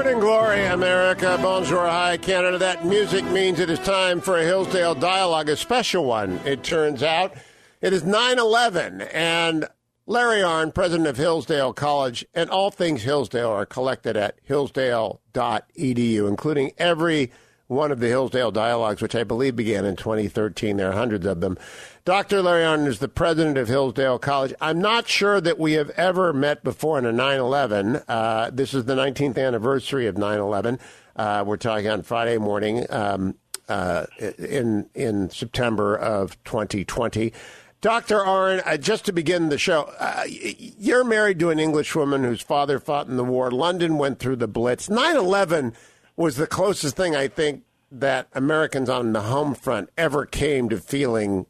Morning Glory, America. Bonjour, hi, Canada. That music means it is time for a Hillsdale Dialogue, a special one, it turns out. It is 9 11, and Larry Arnn, president of Hillsdale College, and all things Hillsdale are collected at hillsdale.edu, including every one of the Hillsdale Dialogues, which I believe began in 2013. There are hundreds of them. Dr. Larry Arnn is the president of Hillsdale College. I'm not sure that we have ever met before in a 9 11. Uh, this is the 19th anniversary of 9 11. Uh, we're talking on Friday morning um, uh, in, in September of 2020. Dr. Arnn, uh, just to begin the show, uh, you're married to an Englishwoman whose father fought in the war. London went through the Blitz. 9 11 was the closest thing I think that Americans on the home front ever came to feeling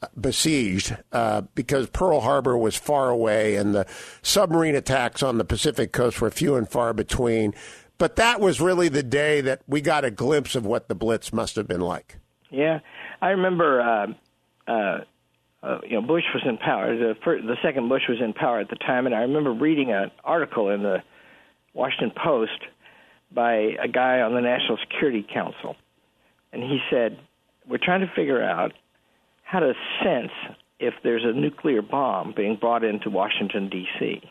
uh, besieged uh, because Pearl Harbor was far away and the submarine attacks on the Pacific coast were few and far between. But that was really the day that we got a glimpse of what the Blitz must have been like. Yeah, I remember. Uh, uh, uh, you know, Bush was in power. The, first, the second Bush was in power at the time, and I remember reading an article in the Washington Post by a guy on the National Security Council. And he said, We're trying to figure out how to sense if there's a nuclear bomb being brought into Washington, D.C.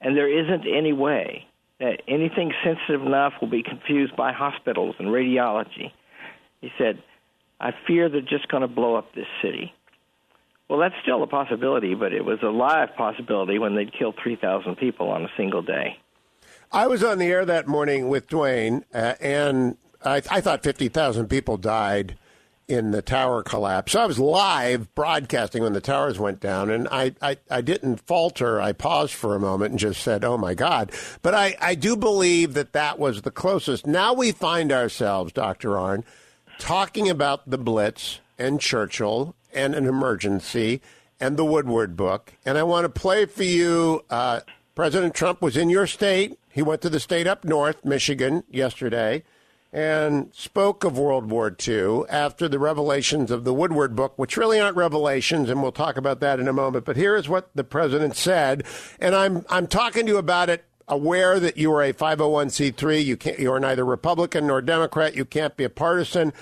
And there isn't any way that anything sensitive enough will be confused by hospitals and radiology. He said, I fear they're just going to blow up this city. Well, that's still a possibility, but it was a live possibility when they'd kill 3,000 people on a single day. I was on the air that morning with Duane, uh, and I, I thought 50,000 people died in the tower collapse. So I was live broadcasting when the towers went down, and I, I, I, didn't falter. I paused for a moment and just said, oh my God. But I, I do believe that that was the closest. Now we find ourselves, Dr. Arnn, talking about the Blitz and Churchill and an emergency and the Woodward book. And I want to play for you. Uh, President Trump was in your state. He went to the state up north, Michigan, yesterday, and spoke of World War II after the revelations of the Woodward book, which really aren't revelations, and we'll talk about that in a moment. But here is what the president said, and I'm I'm talking to you about it aware that you are a 501c3. You can't. You are neither Republican nor Democrat. You can't be a partisan.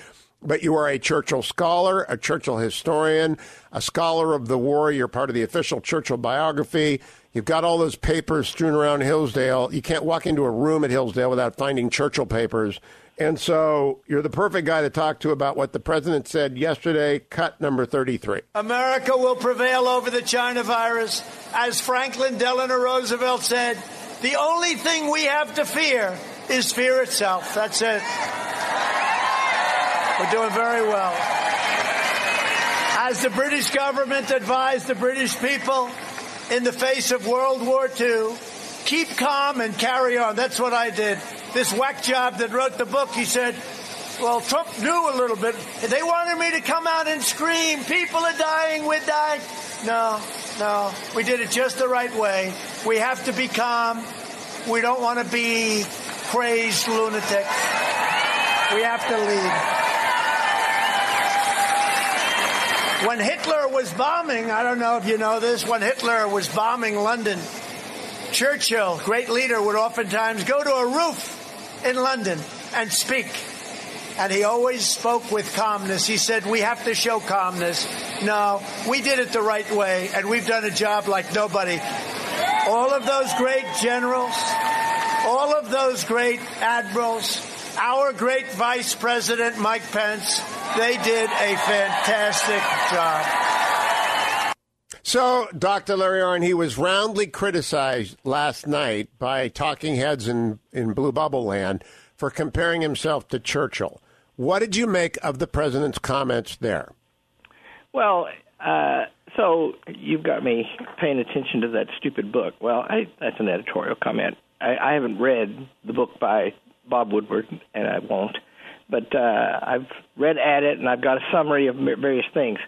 But you are a Churchill scholar, a Churchill historian, a scholar of the war. You're part of the official Churchill biography. You've got all those papers strewn around Hillsdale. You can't walk into a room at Hillsdale without finding Churchill papers. And so you're the perfect guy to talk to about what the president said yesterday, cut number 33. America will prevail over the China virus. As Franklin Delano Roosevelt said, the only thing we have to fear is fear itself. That's it. We're doing very well. As the British government advised the British people, in the face of World War II. Keep calm and carry on. That's what I did. This whack job that wrote the book, he said, well, Trump knew a little bit. They wanted me to come out and scream, people are dying, we're dying. No, no. We did it just the right way. We have to be calm. We don't want to be crazed lunatics. We have to lead. When Hitler was bombing, I don't know if you know this, when Hitler was bombing London, Churchill, great leader, would oftentimes go to a roof in London and speak. And he always spoke with calmness. He said, We have to show calmness. No, we did it the right way, and we've done a job like nobody. All of those great generals, all of those great admirals, our great Vice President Mike Pence, they did a fantastic job. So, Dr. Larry Arnn, he was roundly criticized last night by talking heads in, in Blue Bubble Land for comparing himself to Churchill. What did you make of the president's comments there? Well, uh, so you've got me paying attention to that stupid book. Well, I, that's an editorial comment. I, I haven't read the book by Bob Woodward, and I won't. But uh, I've read at it, and I've got a summary of various things.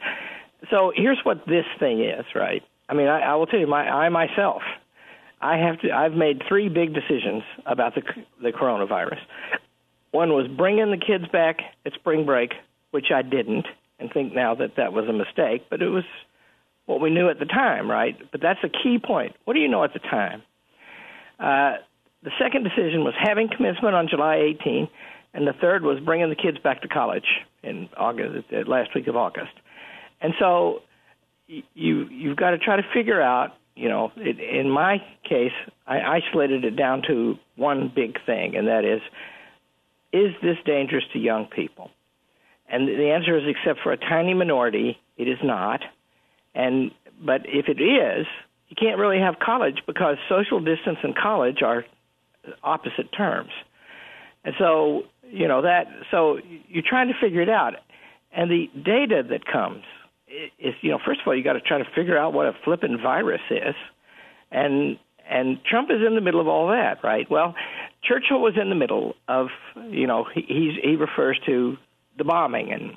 So here's what this thing is, right? I mean, I, I will tell you, my I myself, I have to. I've made three big decisions about the the coronavirus. One was bringing the kids back at spring break, which I didn't, and think now that that was a mistake. But it was what we knew at the time, right? But that's a key point. What do you know at the time? Uh, The second decision was having commencement on July 18, and the third was bringing the kids back to college in August, uh, last week of August. And so you you've got to try to figure out. You know, it, in my case, I isolated it down to one big thing, and that is, is this dangerous to young people? And the answer is, except for a tiny minority, it is not. And but if it is, you can't really have college because social distance and college are opposite terms. And so, you know that. So you're trying to figure it out, and the data that comes is, you know, first of all, you got to try to figure out what a flippin' virus is, and and Trump is in the middle of all that, right? Well, Churchill was in the middle of, you know, he he refers to the bombing, and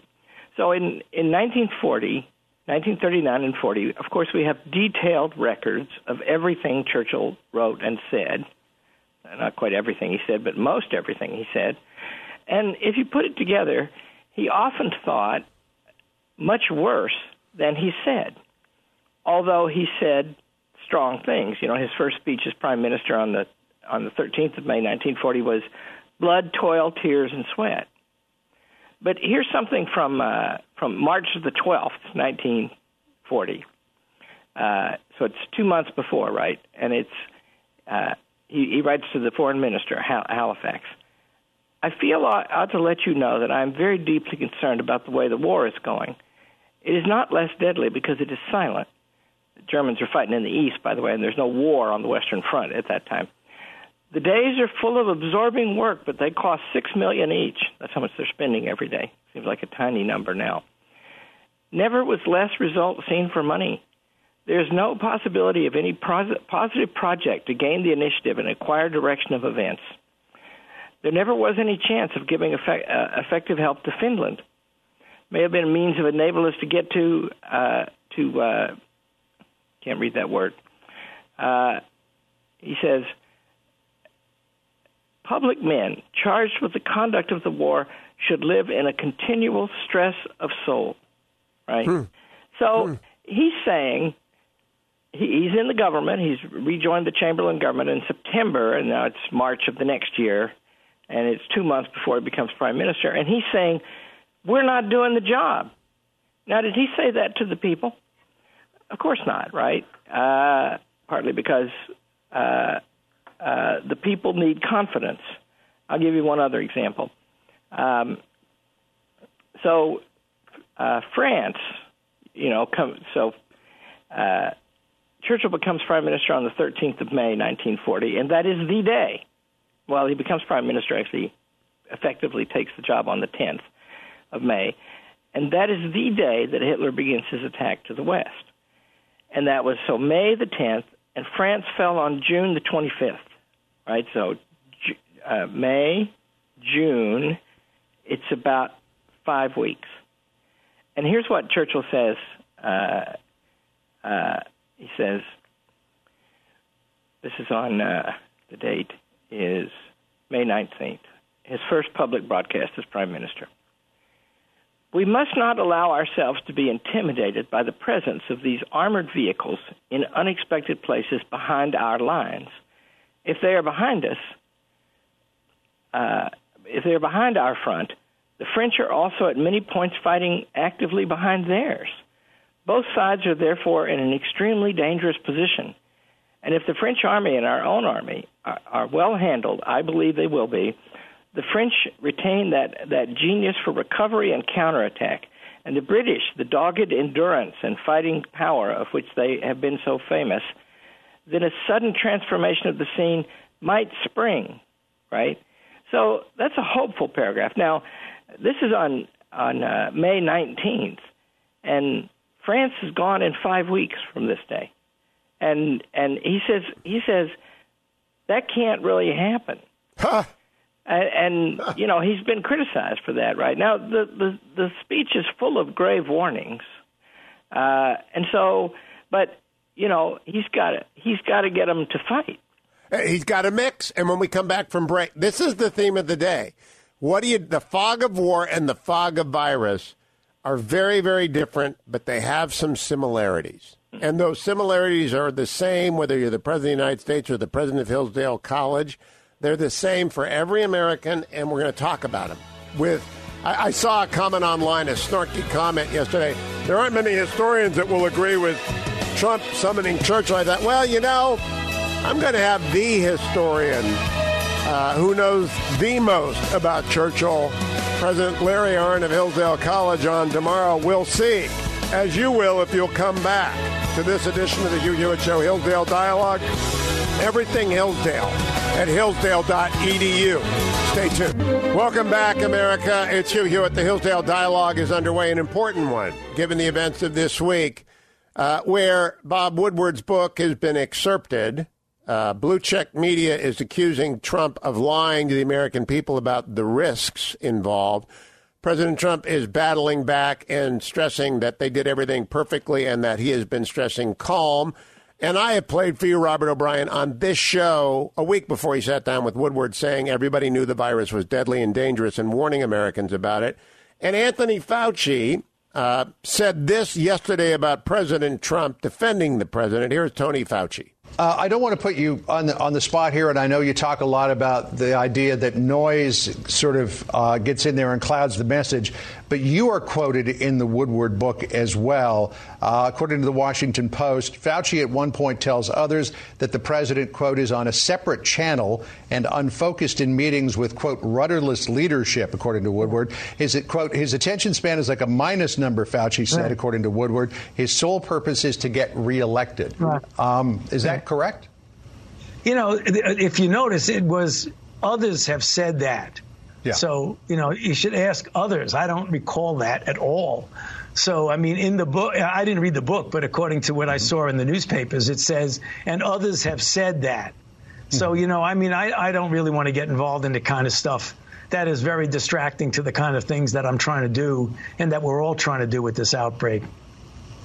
so in in 1940. 1939 and 40, of course, we have detailed records of everything Churchill wrote and said. Not quite everything he said, but most everything he said. And if you put it together, he often thought much worse than he said, although he said strong things. You know, his first speech as prime minister on the on the 13th of May 1940 was blood, toil, tears, and sweat. But here's something from uh, from March the 12th, 1940. Uh, so it's two months before, right? And it's uh, he, he writes to the foreign minister, Halifax. I feel I ought to let you know that I am very deeply concerned about the way the war is going. It is not less deadly because it is silent. The Germans are fighting in the east, by the way, and there's no war on the Western Front at that time. The days are full of absorbing work, but they cost six million each. That's how much they're spending every day. Seems like a tiny number now. Never was less result seen for money. There is no possibility of any positive project to gain the initiative and acquire direction of events. There never was any chance of giving effect, uh, effective help to Finland. May have been a means of enabling us to get to uh, to uh, can't read that word. Uh, he says public men charged with the conduct of the war should live in a continual stress of soul. Right? Hmm. So hmm. he's saying he's in the government. He's rejoined the Chamberlain government in September, and now it's March of the next year, and it's two months before he becomes prime minister. And he's saying, We're not doing the job. Now, did he say that to the people? Of course not, right? Uh, partly because uh, uh, the people need confidence. I'll give you one other example. Um, so, uh, France, you know, come, so uh, Churchill becomes prime minister on the 13th of May, 1940, and that is the day. Well, he becomes prime minister, actually, effectively takes the job on the 10th of May, and that is the day that Hitler begins his attack to the West. And that was so May the 10th, and France fell on June the 25th right? So uh, May, June, it's about five weeks. And here's what Churchill says. Uh, uh, he says, this is on uh, the date is May 19th, his first public broadcast as prime minister. We must not allow ourselves to be intimidated by the presence of these armored vehicles in unexpected places behind our lines – if they are behind us, uh, if they are behind our front, the French are also at many points fighting actively behind theirs. Both sides are therefore in an extremely dangerous position. And if the French army and our own army are, are well handled, I believe they will be, the French retain that, that genius for recovery and counterattack, and the British, the dogged endurance and fighting power of which they have been so famous, then a sudden transformation of the scene might spring, right? So that's a hopeful paragraph. Now, this is on on uh, May 19th, and France is gone in five weeks from this day, and and he says he says that can't really happen. Huh. And, and you know he's been criticized for that. Right now, the the, the speech is full of grave warnings, uh, and so, but you know, he's got to he's got to get them to fight. He's got a mix, and when we come back from break, this is the theme of the day. What do you? The fog of war and the fog of virus are very, very different, but they have some similarities. And those similarities are the same whether you're the president of the United States or the president of Hillsdale College. They're the same for every American, and we're going to talk about them. With I, I saw a comment online, a snarky comment yesterday. There aren't many historians that will agree with Trump summoning Churchill. I thought, well, you know, I'm going to have the historian uh, who knows the most about Churchill, President Larry Arnn of Hillsdale College, on tomorrow. We'll see, as you will if you'll come back to this edition of the Hugh Hewitt Show, Hillsdale Dialogue. Everything Hillsdale at hillsdale.edu. Stay tuned. Welcome back, America. It's Hugh Hewitt. The Hillsdale Dialogue is underway, an important one, given the events of this week, uh, where Bob Woodward's book has been excerpted. Uh, Blue Check Media is accusing Trump of lying to the American people about the risks involved. President Trump is battling back and stressing that they did everything perfectly and that he has been stressing calm. And I have played for you, Robert O'Brien, on this show a week before he sat down with Woodward saying everybody knew the virus was deadly and dangerous and warning Americans about it. And Anthony Fauci uh, said this yesterday about President Trump defending the president. Here's Tony Fauci. Uh, I don't want to put you on the, on the spot here, and I know you talk a lot about the idea that noise sort of uh, gets in there and clouds the message, but you are quoted in the Woodward book as well. Uh, according to the Washington Post, Fauci at one point tells others that the president, quote, is on a separate channel and unfocused in meetings with, quote, rudderless leadership, according to Woodward. His, quote, his attention span is like a minus number, Fauci said, right. according to Woodward. His sole purpose is to get reelected. Right. Um, is that correct? You know, if you notice, it was others have said that. Yeah. So, you know, you should ask others. I don't recall that at all. So, I mean, in the book, I didn't read the book, but according to what I saw in the newspapers, it says, and others have said that. So, hmm. you know, I mean, I, I don't really want to get involved in the kind of stuff that is very distracting to the kind of things that I'm trying to do and that we're all trying to do with this outbreak.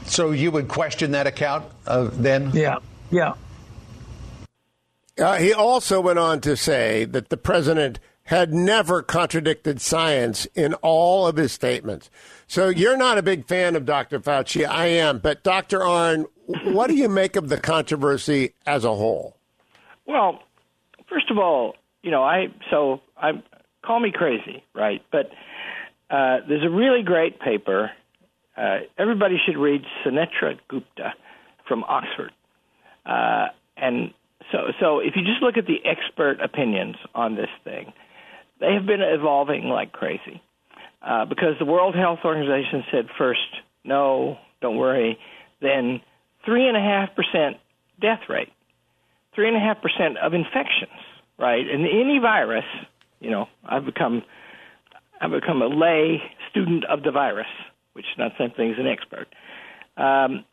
So you would question that account uh, then? Yeah. Yeah. Uh, he also went on to say that the president had never contradicted science in all of his statements. So you're not a big fan of Dr. Fauci. I am. But Dr. Arnn, what do you make of the controversy as a whole? Well, first of all, you know, I so I call me crazy, right? But uh, there's a really great paper. Uh, everybody should read Sunetra Gupta from Oxford, uh, and so, so if you just look at the expert opinions on this thing, they have been evolving like crazy. Uh, because the World Health Organization said first, no, don't worry. Then three and a half percent death rate, three and a half percent of infections, right? And any virus, you know, I've become, I've become a lay student of the virus, which is not the same thing as an expert. Um,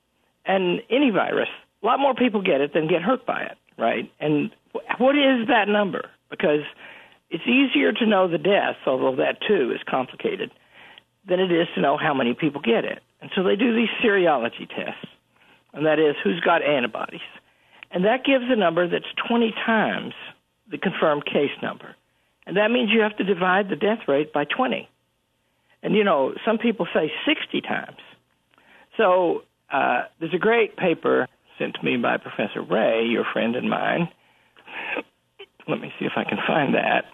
and any virus, a lot more people get it than get hurt by it right? And what is that number? Because it's easier to know the deaths, although that too is complicated, than it is to know how many people get it. And so they do these serology tests, and that is who's got antibodies. And that gives a number that's 20 times the confirmed case number. And that means you have to divide the death rate by 20. And, you know, some people say 60 times. So uh, there's a great paper sent to me by Professor Rahe, your friend and mine. Let me see if I can find that.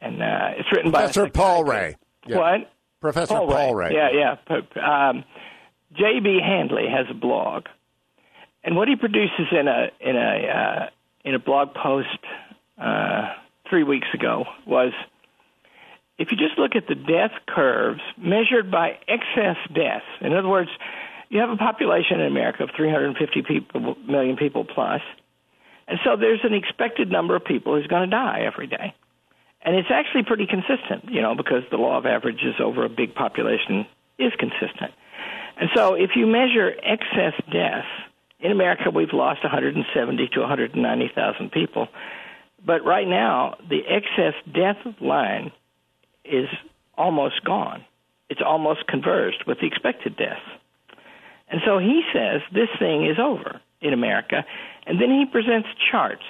And uh, it's written by Professor Paul Rahe. Yeah. What? Professor Paul, Paul Rahe. Rahe. Yeah, yeah. Um, J.B. Handley has a blog, and what he produces in a in a uh, in a blog post uh, three weeks ago was if you just look at the death curves measured by excess deaths. In other words, you have a population in America of 350 people, million people plus, and so there's an expected number of people who's going to die every day. And it's actually pretty consistent, you know, because the law of averages over a big population is consistent. And so if you measure excess deaths, in America we've lost 170 to 190,000 people. But right now, the excess death line is almost gone. It's almost converged with the expected deaths. And so he says this thing is over in America. And then he presents charts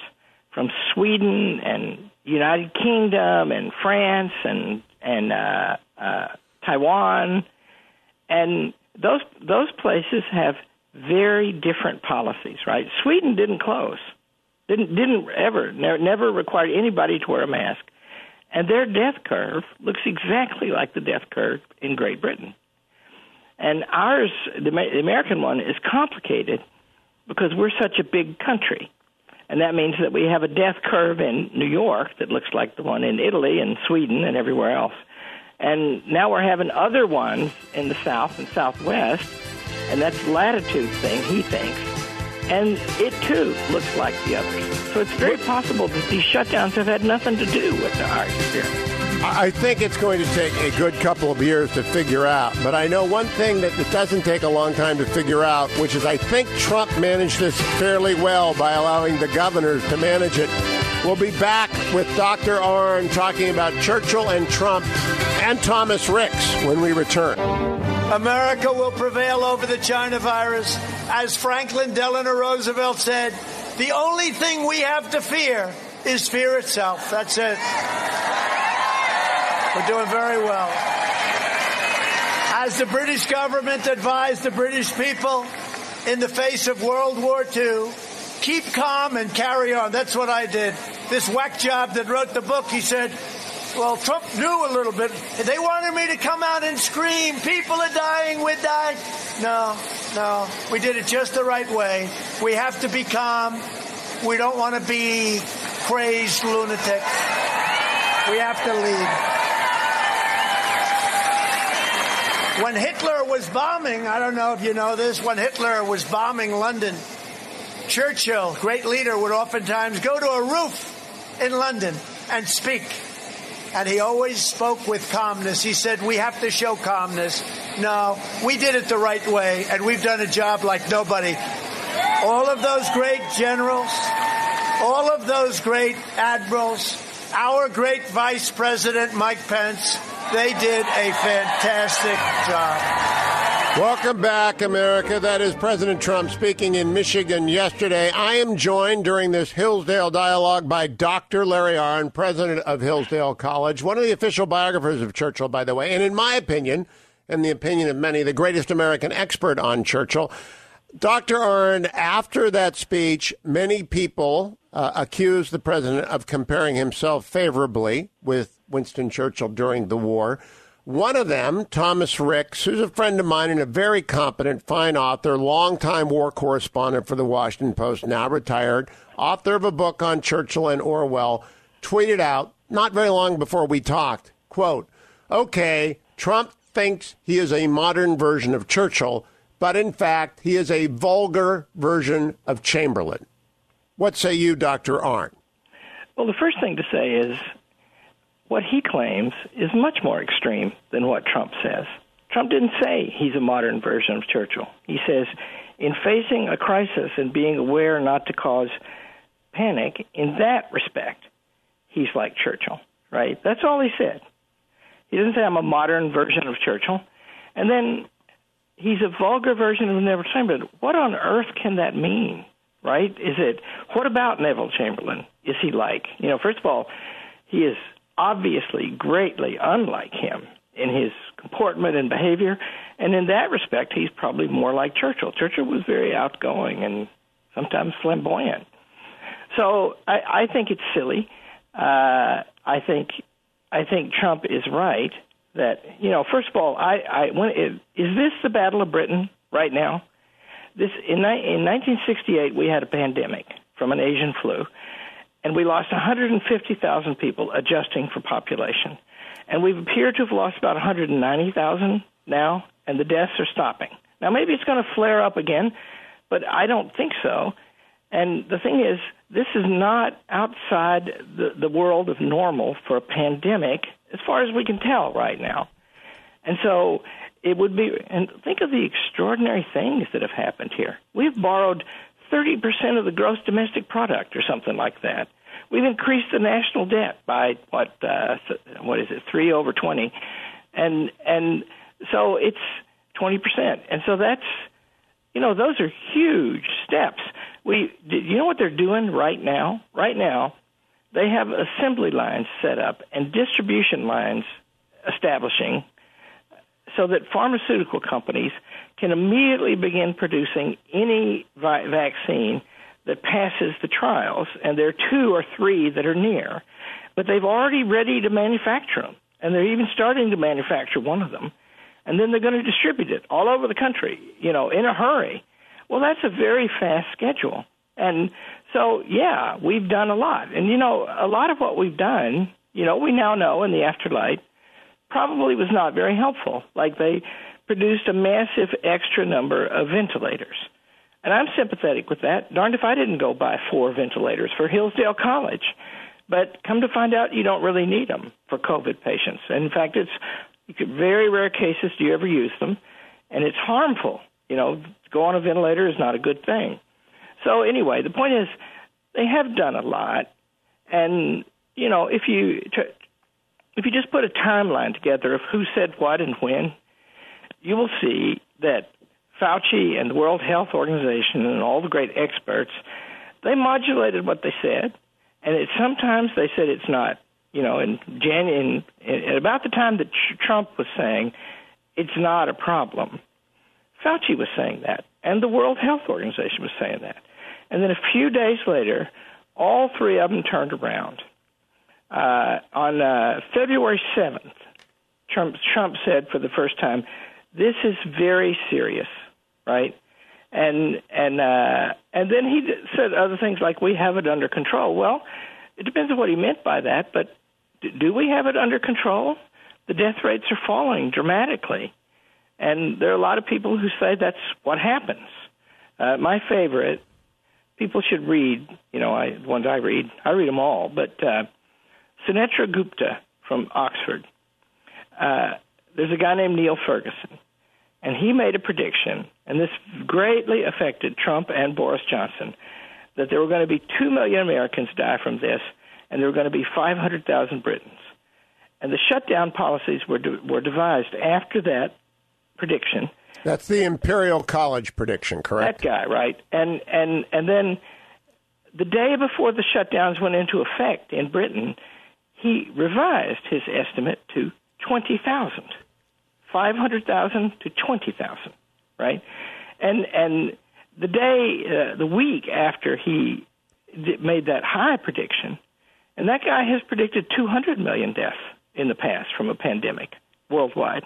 from Sweden and United Kingdom and France and and uh, uh, Taiwan, and those those places have very different policies. Right? Sweden didn't close. Didn't didn't ever never, never required anybody to wear a mask, and their death curve looks exactly like the death curve in Great Britain. And ours, the, the American one, is complicated because we're such a big country. And that means that we have a death curve in New York that looks like the one in Italy and Sweden and everywhere else. And now we're having other ones in the south and southwest, and that's latitude thing, he thinks. And it too looks like the others. So it's very possible that these shutdowns have had nothing to do with our experience. I think it's going to take a good couple of years to figure out. But I know one thing that it doesn't take a long time to figure out, which is I think Trump managed this fairly well by allowing the governors to manage it. We'll be back with Dr. Arnn talking about Churchill and Trump and Thomas Ricks when we return. America will prevail over the China virus. As Franklin Delano Roosevelt said, the only thing we have to fear is fear itself. That's it. We're doing very well. As the British government advised the British people in the face of World War II, keep calm and carry on. That's what I did. This whack job that wrote the book, he said, well, Trump knew a little bit. They wanted me to come out and scream, people are dying, we're dying. No, no, we did it just the right way. We have to be calm. We don't want to be crazed lunatics. We have to lead. When Hitler was bombing, I don't know if you know this, when Hitler was bombing London, Churchill, great leader, would oftentimes go to a roof in London and speak. And he always spoke with calmness. He said, We have to show calmness. No, we did it the right way, and we've done a job like nobody. All of those great generals, all of those great admirals, our great Vice President Mike Pence, they did a fantastic job. Welcome back, America. That is President Trump speaking in Michigan yesterday. I am joined during this Hillsdale dialogue by Dr. Larry Arnn, president of Hillsdale College, one of the official biographers of Churchill, by the way, and in my opinion, and the opinion of many, the greatest American expert on Churchill. Dr. Arnn, after that speech, many people uh, accused the president of comparing himself favorably with Winston Churchill during the war. One of them, Thomas Ricks, who's a friend of mine and a very competent, fine author, longtime war correspondent for the Washington Post, now retired, author of a book on Churchill and Orwell, tweeted out not very long before we talked, quote, okay, Trump thinks he is a modern version of Churchill, but in fact, he is a vulgar version of Chamberlain. What say you, Dr. Arnn? Well, the first thing to say is what he claims is much more extreme than what Trump says. Trump didn't say he's a modern version of Churchill. He says, in facing a crisis and being aware not to cause panic, in that respect, he's like Churchill, right? That's all he said. He doesn't say I'm a modern version of Churchill. And then he's a vulgar version of Neville Chamberlain. What on earth can that mean, right? Is it, what about Neville Chamberlain? Is he like? You know, first of all, he is obviously greatly unlike him in his comportment and behavior. And in that respect, he's probably more like Churchill. Churchill was very outgoing and sometimes flamboyant. So I, I think it's silly. Uh, I think I think Trump is right that you know. First of all, I, I when it, is this the Battle of Britain right now? This in, in 1968 we had a pandemic from an Asian flu, and we lost 150,000 people adjusting for population. And we appear to have lost about 190,000 now, and the deaths are stopping. Now, maybe it's going to flare up again, but I don't think so. And the thing is, this is not outside the, the world of normal for a pandemic, as far as we can tell right now. And so it would be, and think of the extraordinary things that have happened here. We've borrowed 30% of the gross domestic product or something like that. We've increased the national debt by what uh, what is it? 3 over 20. And and so it's 20%. And so that's you know, those are huge steps. We you know what they're doing right now? Right now, they have assembly lines set up and distribution lines establishing so that pharmaceutical companies can immediately begin producing any vi- vaccine that passes the trials, and there are two or three that are near, but they've already ready to manufacture them, and they're even starting to manufacture one of them, and then they're going to distribute it all over the country, you know, in a hurry. Well, that's a very fast schedule, and so yeah, we've done a lot, and you know, a lot of what we've done, you know, we now know in the afterlight, probably was not very helpful. Like they produced a massive extra number of ventilators and I'm sympathetic with that. Darned if I didn't go buy four ventilators for Hillsdale College. But come to find out, you don't really need them for COVID patients. And in fact, it's very rare cases do you ever use them, and it's harmful. You know, go on a ventilator is not a good thing. So anyway, the point is, they have done a lot, and you know, if you if you just put a timeline together of who said what and when, you will see that Fauci and the World Health Organization and all the great experts, they modulated what they said, and it, sometimes they said it's not. You know, in, Jan- in, in about the time that Trump was saying it's not a problem, Fauci was saying that, and the World Health Organization was saying that, and then a few days later, all three of them turned around. Uh, on uh, February 7th, Trump, Trump said for the first time, "This is very serious." right? And and uh, and then he said other things like we have it under control. Well, it depends on what he meant by that, but do we have it under control? The death rates are falling dramatically, and there are a lot of people who say that's what happens. Uh, my favorite, people should read. You know, I the ones I read, I read them all, but uh, Sunetra Gupta from Oxford. Uh, there's a guy named Neil Ferguson and he made a prediction, and this greatly affected Trump and Boris Johnson, that there were going to be 2 million Americans die from this, and there were going to be 500,000 Britons. And the shutdown policies were, de- were devised after that prediction. That's the Imperial College prediction, correct? That guy, right? And and and then the day before the shutdowns went into effect in Britain, he revised his estimate to 20,000. 500,000 to 20,000, right? And and the day, uh, the week after he made that high prediction, and that guy has predicted 200 million deaths in the past from a pandemic worldwide.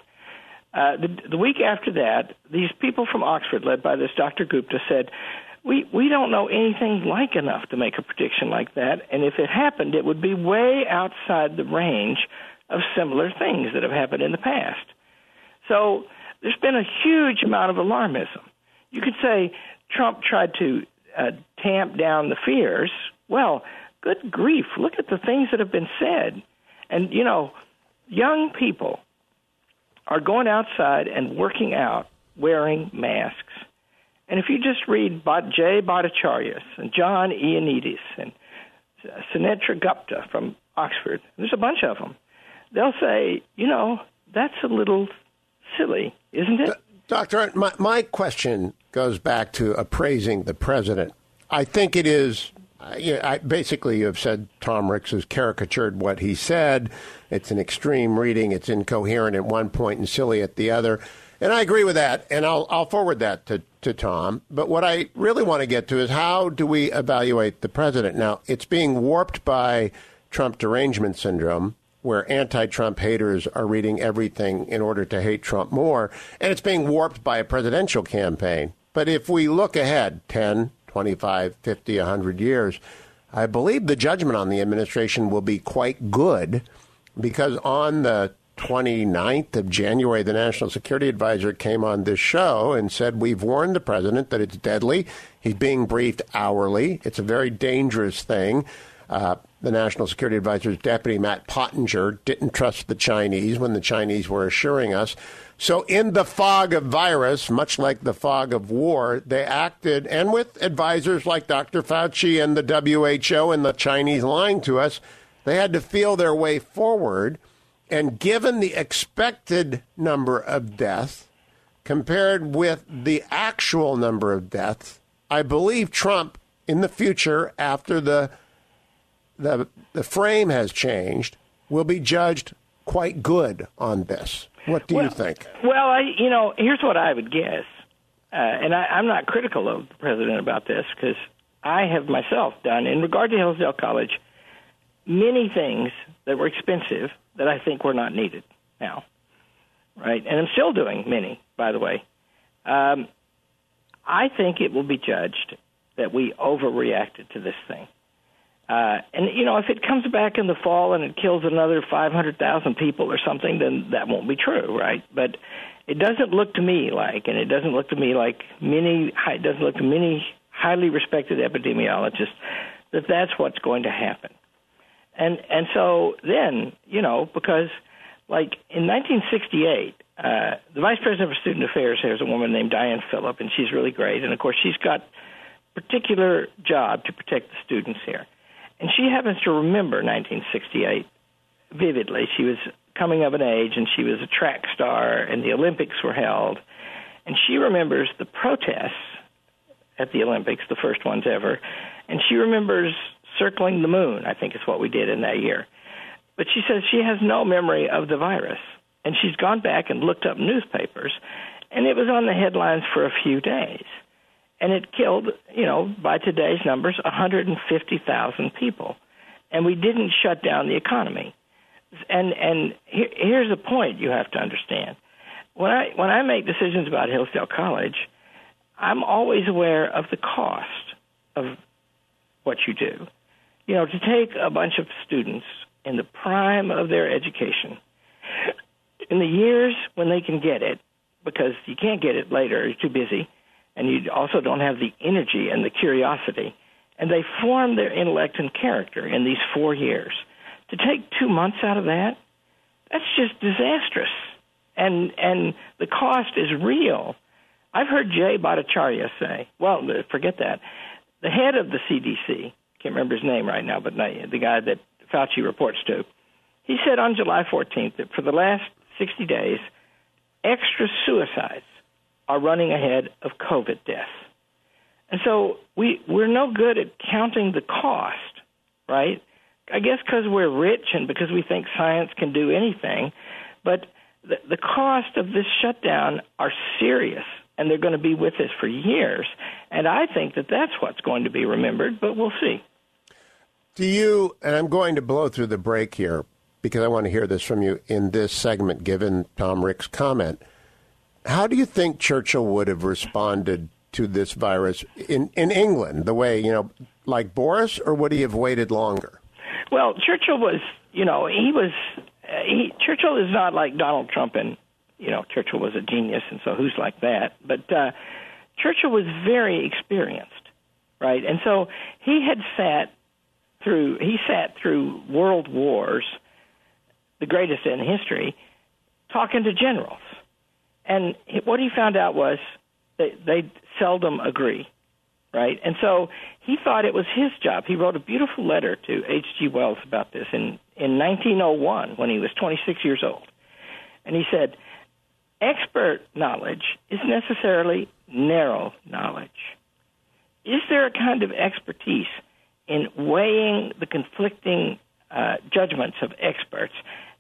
Uh, the, the week after that, these people from Oxford, led by this Dr. Gupta, said, we, we don't know anything like enough to make a prediction like that, and if it happened, it would be way outside the range of similar things that have happened in the past. So there's been a huge amount of alarmism. You could say Trump tried to uh, tamp down the fears. Well, good grief, look at the things that have been said. And, you know, young people are going outside and working out wearing masks. And if you just read Jay Bhattacharya and John Ioannidis and Sunetra Gupta from Oxford, there's a bunch of them, they'll say, you know, that's a little silly, isn't it? Doctor, my, my question goes back to appraising the president. I think it is. Uh, I, basically, you have said Tom Ricks has caricatured what he said. It's an extreme reading. It's incoherent at one point and silly at the other. And I agree with that, and I'll, I'll forward that to, to Tom. But what I really want to get to is how do we evaluate the president? Now, it's being warped by Trump derangement syndrome where anti Trump haters are reading everything in order to hate Trump more. And it's being warped by a presidential campaign. But if we look ahead 10, 25, 50, 100 years, I believe the judgment on the administration will be quite good because on the 29th of January, the National Security Advisor came on this show and said, We've warned the president that it's deadly. He's being briefed hourly. It's a very dangerous thing. Uh, the National Security Advisor's deputy, Matt Pottinger, didn't trust the Chinese when the Chinese were assuring us. So, in the fog of virus, much like the fog of war, they acted, and with advisors like Dr. Fauci and the WHO and the Chinese lying to us, they had to feel their way forward. And given the expected number of deaths compared with the actual number of deaths, I believe Trump in the future, after the the the frame has changed, will be judged quite good on this. What do well, you think? Well, I you know here's what I would guess, uh, and I, I'm not critical of the president about this because I have myself done in regard to Hillsdale College many things that were expensive that I think were not needed now, right? And I'm still doing many, by the way. Um, I think it will be judged that we overreacted to this thing. Uh, and you know, if it comes back in the fall and it kills another 500,000 people or something, then that won't be true, right? But it doesn't look to me like, and it doesn't look to me like many, it doesn't look to many highly respected epidemiologists that that's what's going to happen. And and so then, you know, because like in 1968, uh, the vice president for student affairs here is a woman named Diane Philipp, and she's really great. And of course, she's got particular job to protect the students here. And she happens to remember 1968 vividly. She was coming of an age and she was a track star and the Olympics were held. And she remembers the protests at the Olympics, the first ones ever. And she remembers circling the moon, I think is what we did in that year. But she says she has no memory of the virus. And she's gone back and looked up newspapers, and it was on the headlines for a few days and it killed, you know, by today's numbers, 150,000 people, and we didn't shut down the economy. And and here, here's a point you have to understand: when I when I make decisions about Hillsdale College, I'm always aware of the cost of what you do. You know, to take a bunch of students in the prime of their education, in the years when they can get it, because you can't get it later, you're too busy and you also don't have the energy and the curiosity. And they form their intellect and character in these four years. To take two months out of that, that's just disastrous. And and the cost is real. I've heard Jay Bhattacharya say, well, forget that. The head of the CDC, can't remember his name right now, but the guy that Fauci reports to, he said on July 14th that for the last 60 days, extra suicides are running ahead of COVID deaths. And so we we're no good at counting the cost, right? I guess because we're rich and because we think science can do anything, but the, the cost of this shutdown are serious, and they're going to be with us for years. And I think that that's what's going to be remembered, but we'll see. Do you? And I'm going to blow through the break here because I want to hear this from you in this segment, given Tom Rick's comment. How do you think Churchill would have responded to this virus in, in England, the way, you know, like Boris, or would he have waited longer? Well, Churchill was, you know, he was, uh, he, Churchill is not like Donald Trump, and, you know, Churchill was a genius, and so who's like that? But uh, Churchill was very experienced, right? And so he had sat through, he sat through world wars, the greatest in history, talking to generals and what he found out was that they seldom agree, right? And so he thought it was his job. He wrote a beautiful letter to H.G. Wells about this in, in 1901 when he was 26 years old. And he said, expert knowledge is necessarily narrow knowledge. Is there a kind of expertise in weighing the conflicting uh, judgments of experts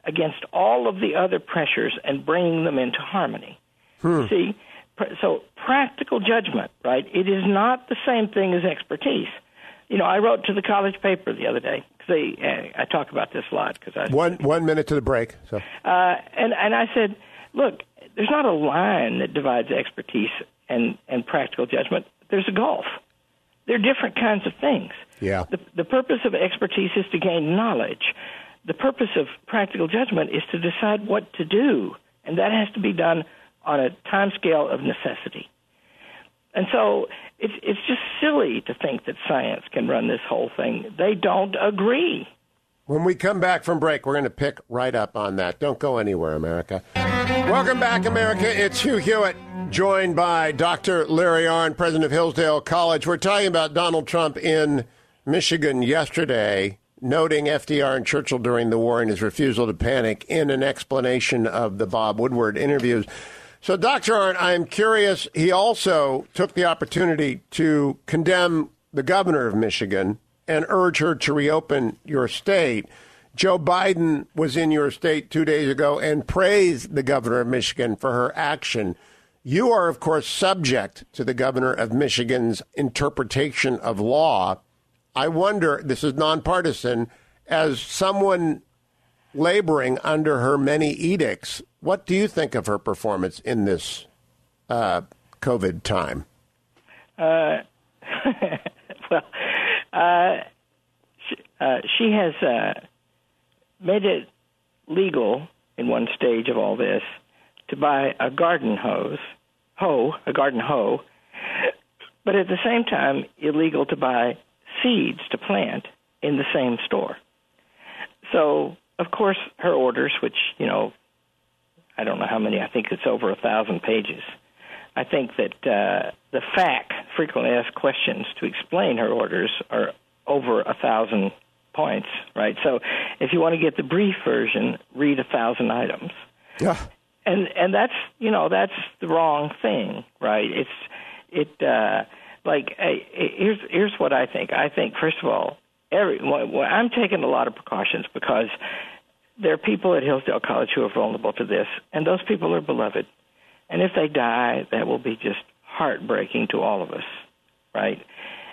against all of the other pressures and bringing them into harmony. Hmm. See, so practical judgment, right? It is not the same thing as expertise. You know, I wrote to the college paper the other day because uh, I talk about this a lot because I one one minute to the break. So, uh, and and I said, look, there's not a line that divides expertise and and practical judgment. There's a gulf. They're different kinds of things. Yeah. The the purpose of expertise is to gain knowledge the purpose of practical judgment is to decide what to do, and that has to be done on a time scale of necessity. And so it's it's just silly to think that science can run this whole thing. They don't agree. When we come back from break, we're going to pick right up on that. Don't go anywhere, America. Welcome back, America. It's Hugh Hewitt, joined by Dr. Larry Arnn, president of Hillsdale College. We're talking about Donald Trump in Michigan yesterday noting FDR and Churchill during the war and his refusal to panic in an explanation of the Bob Woodward interviews. So, Dr. Arnn, I'm curious. He also took the opportunity to condemn the governor of Michigan and urge her to reopen your state. Joe Biden was in your state two days ago and praised the governor of Michigan for her action. You are, of course, subject to the governor of Michigan's interpretation of law. I wonder, this is nonpartisan, as someone laboring under her many edicts, what do you think of her performance in this uh, COVID time? Uh, well, uh, she, uh, she, has uh, made it legal in one stage of all this to buy a garden hose, hoe, a garden hoe, but at the same time illegal to buy seeds to plant in the same store. So, of course, her orders, which you know, I don't know how many. I think it's over a thousand pages. I think that uh, the FAQ, frequently asked questions, to explain her orders are over a thousand points, right? So, if you want to get the brief version, read a thousand items. Yeah and and that's you know that's the wrong thing, right? It's it uh, like uh, here's here's what I think. I think first of all, every well, I'm taking a lot of precautions because there are people at Hillsdale College who are vulnerable to this, and those people are beloved. And if they die, that will be just heartbreaking to all of us, right?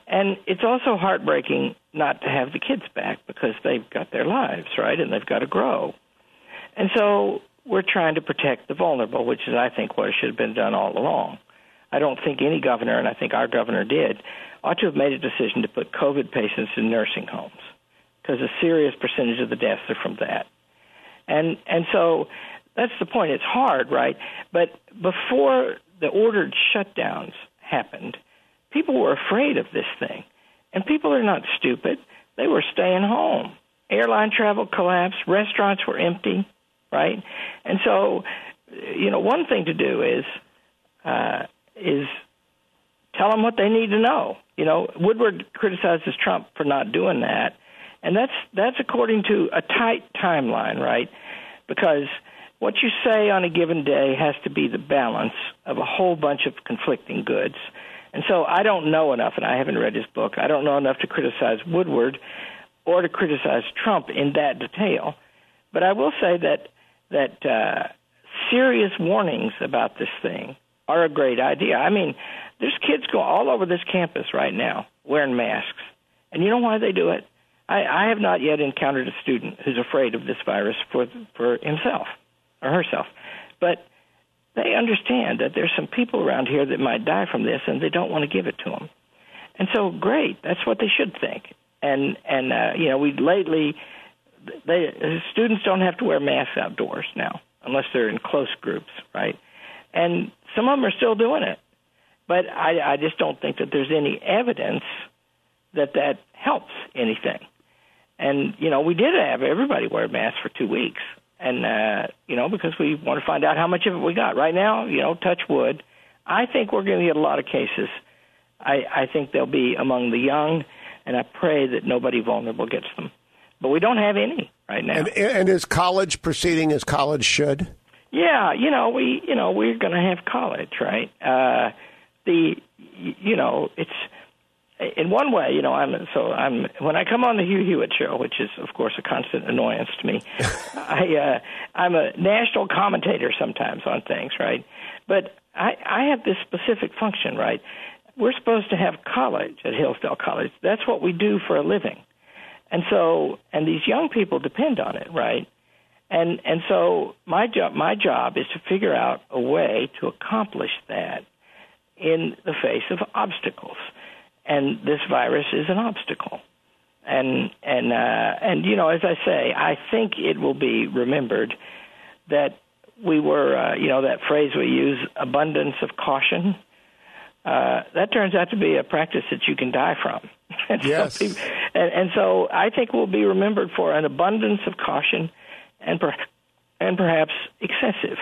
And it's also heartbreaking not to have the kids back because they've got their lives, right? And they've got to grow. And so we're trying to protect the vulnerable, which is, I think, what should have been done all along. I don't think any governor, and I think our governor did, ought to have made a decision to put COVID patients in nursing homes because a serious percentage of the deaths are from that. And and so that's the point. It's hard, right? But before the ordered shutdowns happened, people were afraid of this thing. And people are not stupid. They were staying home. Airline travel collapsed, restaurants were empty right? And so, you know, one thing to do is uh, is tell them what they need to know. You know, Woodward criticizes Trump for not doing that, and that's that's according to a tight timeline, right? Because what you say on a given day has to be the balance of a whole bunch of conflicting goods. And so I don't know enough, and I haven't read his book. I don't know enough to criticize Woodward or to criticize Trump in that detail. But I will say that that uh, serious warnings about this thing are a great idea. I mean, there's kids go all over this campus right now wearing masks, and you know why they do it? I, I have not yet encountered a student who's afraid of this virus for for himself or herself, but they understand that there's some people around here that might die from this, and they don't want to give it to them. And so, great, that's what they should think. And and uh, you know, we lately they students don't have to wear masks outdoors now unless they're in close groups, right? And some of them are still doing it, but I, I just don't think that there's any evidence that that helps anything. And you know, we did have everybody wear masks for two weeks, and uh, you know, because we want to find out how much of it we got. Right now, you know, touch wood, I think we're going to get a lot of cases. I, I think they'll be among the young, and I pray that nobody vulnerable gets them but we don't have any right now. And, and is college proceeding as college should? Yeah, you know we you know we're going to have college, right? Uh, the you know it's in one way, you know, I'm so I'm when I come on the Hugh Hewitt show, which is of course a constant annoyance to me. I uh, I'm a national commentator sometimes on things, right? But I I have this specific function, right? We're supposed to have college at Hillsdale College. That's what we do for a living. And so, and these young people depend on it, right? And and so my job my job is to figure out a way to accomplish that in the face of obstacles. And this virus is an obstacle. And and uh, and you know, as I say, I think it will be remembered that we were, uh, you know, that phrase we use, abundance of caution. Uh, that turns out to be a practice that you can die from. and yes. People, and, and so I think we'll be remembered for an abundance of caution and, per, and perhaps excessive.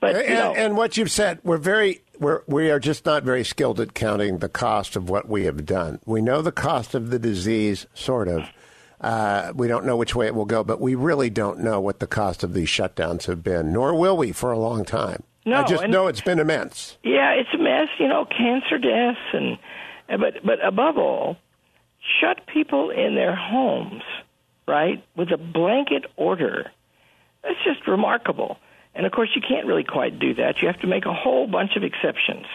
But, and, know, and, what you've said, we're very, we're, we are just not very skilled at counting the cost of what we have done. We know the cost of the disease, sort of. Uh, we don't know which way it will go, but we really don't know what the cost of these shutdowns have been, nor will we for a long time. No, I just and, know it's been immense. Yeah, it's a mess. You know, cancer deaths, and but but above all, shut people in their homes, right, with a blanket order. That's just remarkable. And of course, you can't really quite do that. You have to make a whole bunch of exceptions,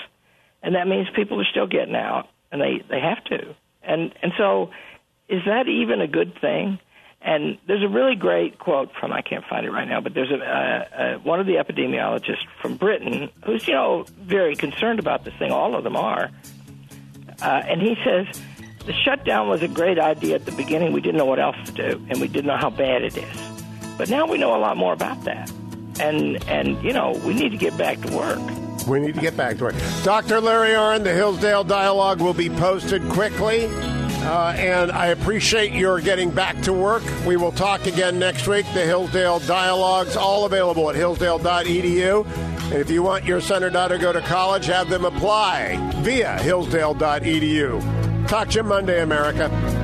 and that means people are still getting out, and they they have to. And and so, is that even a good thing? And there's a really great quote from I can't find it right now, but there's a, uh, uh, one of the epidemiologists from Britain who's you know very concerned about this thing. All of them are, uh, and he says the shutdown was a great idea at the beginning. We didn't know what else to do, and we didn't know how bad it is. But now we know a lot more about that, and and you know we need to get back to work. We need to get back to work. Dr. Larry Arnn, the Hillsdale Dialogue will be posted quickly. Uh, and I appreciate your getting back to work. We will talk again next week. The Hillsdale Dialogues, all available at hillsdale.edu. And if you want your son or daughter to go to college, have them apply via hillsdale.edu. Talk to you Monday, America.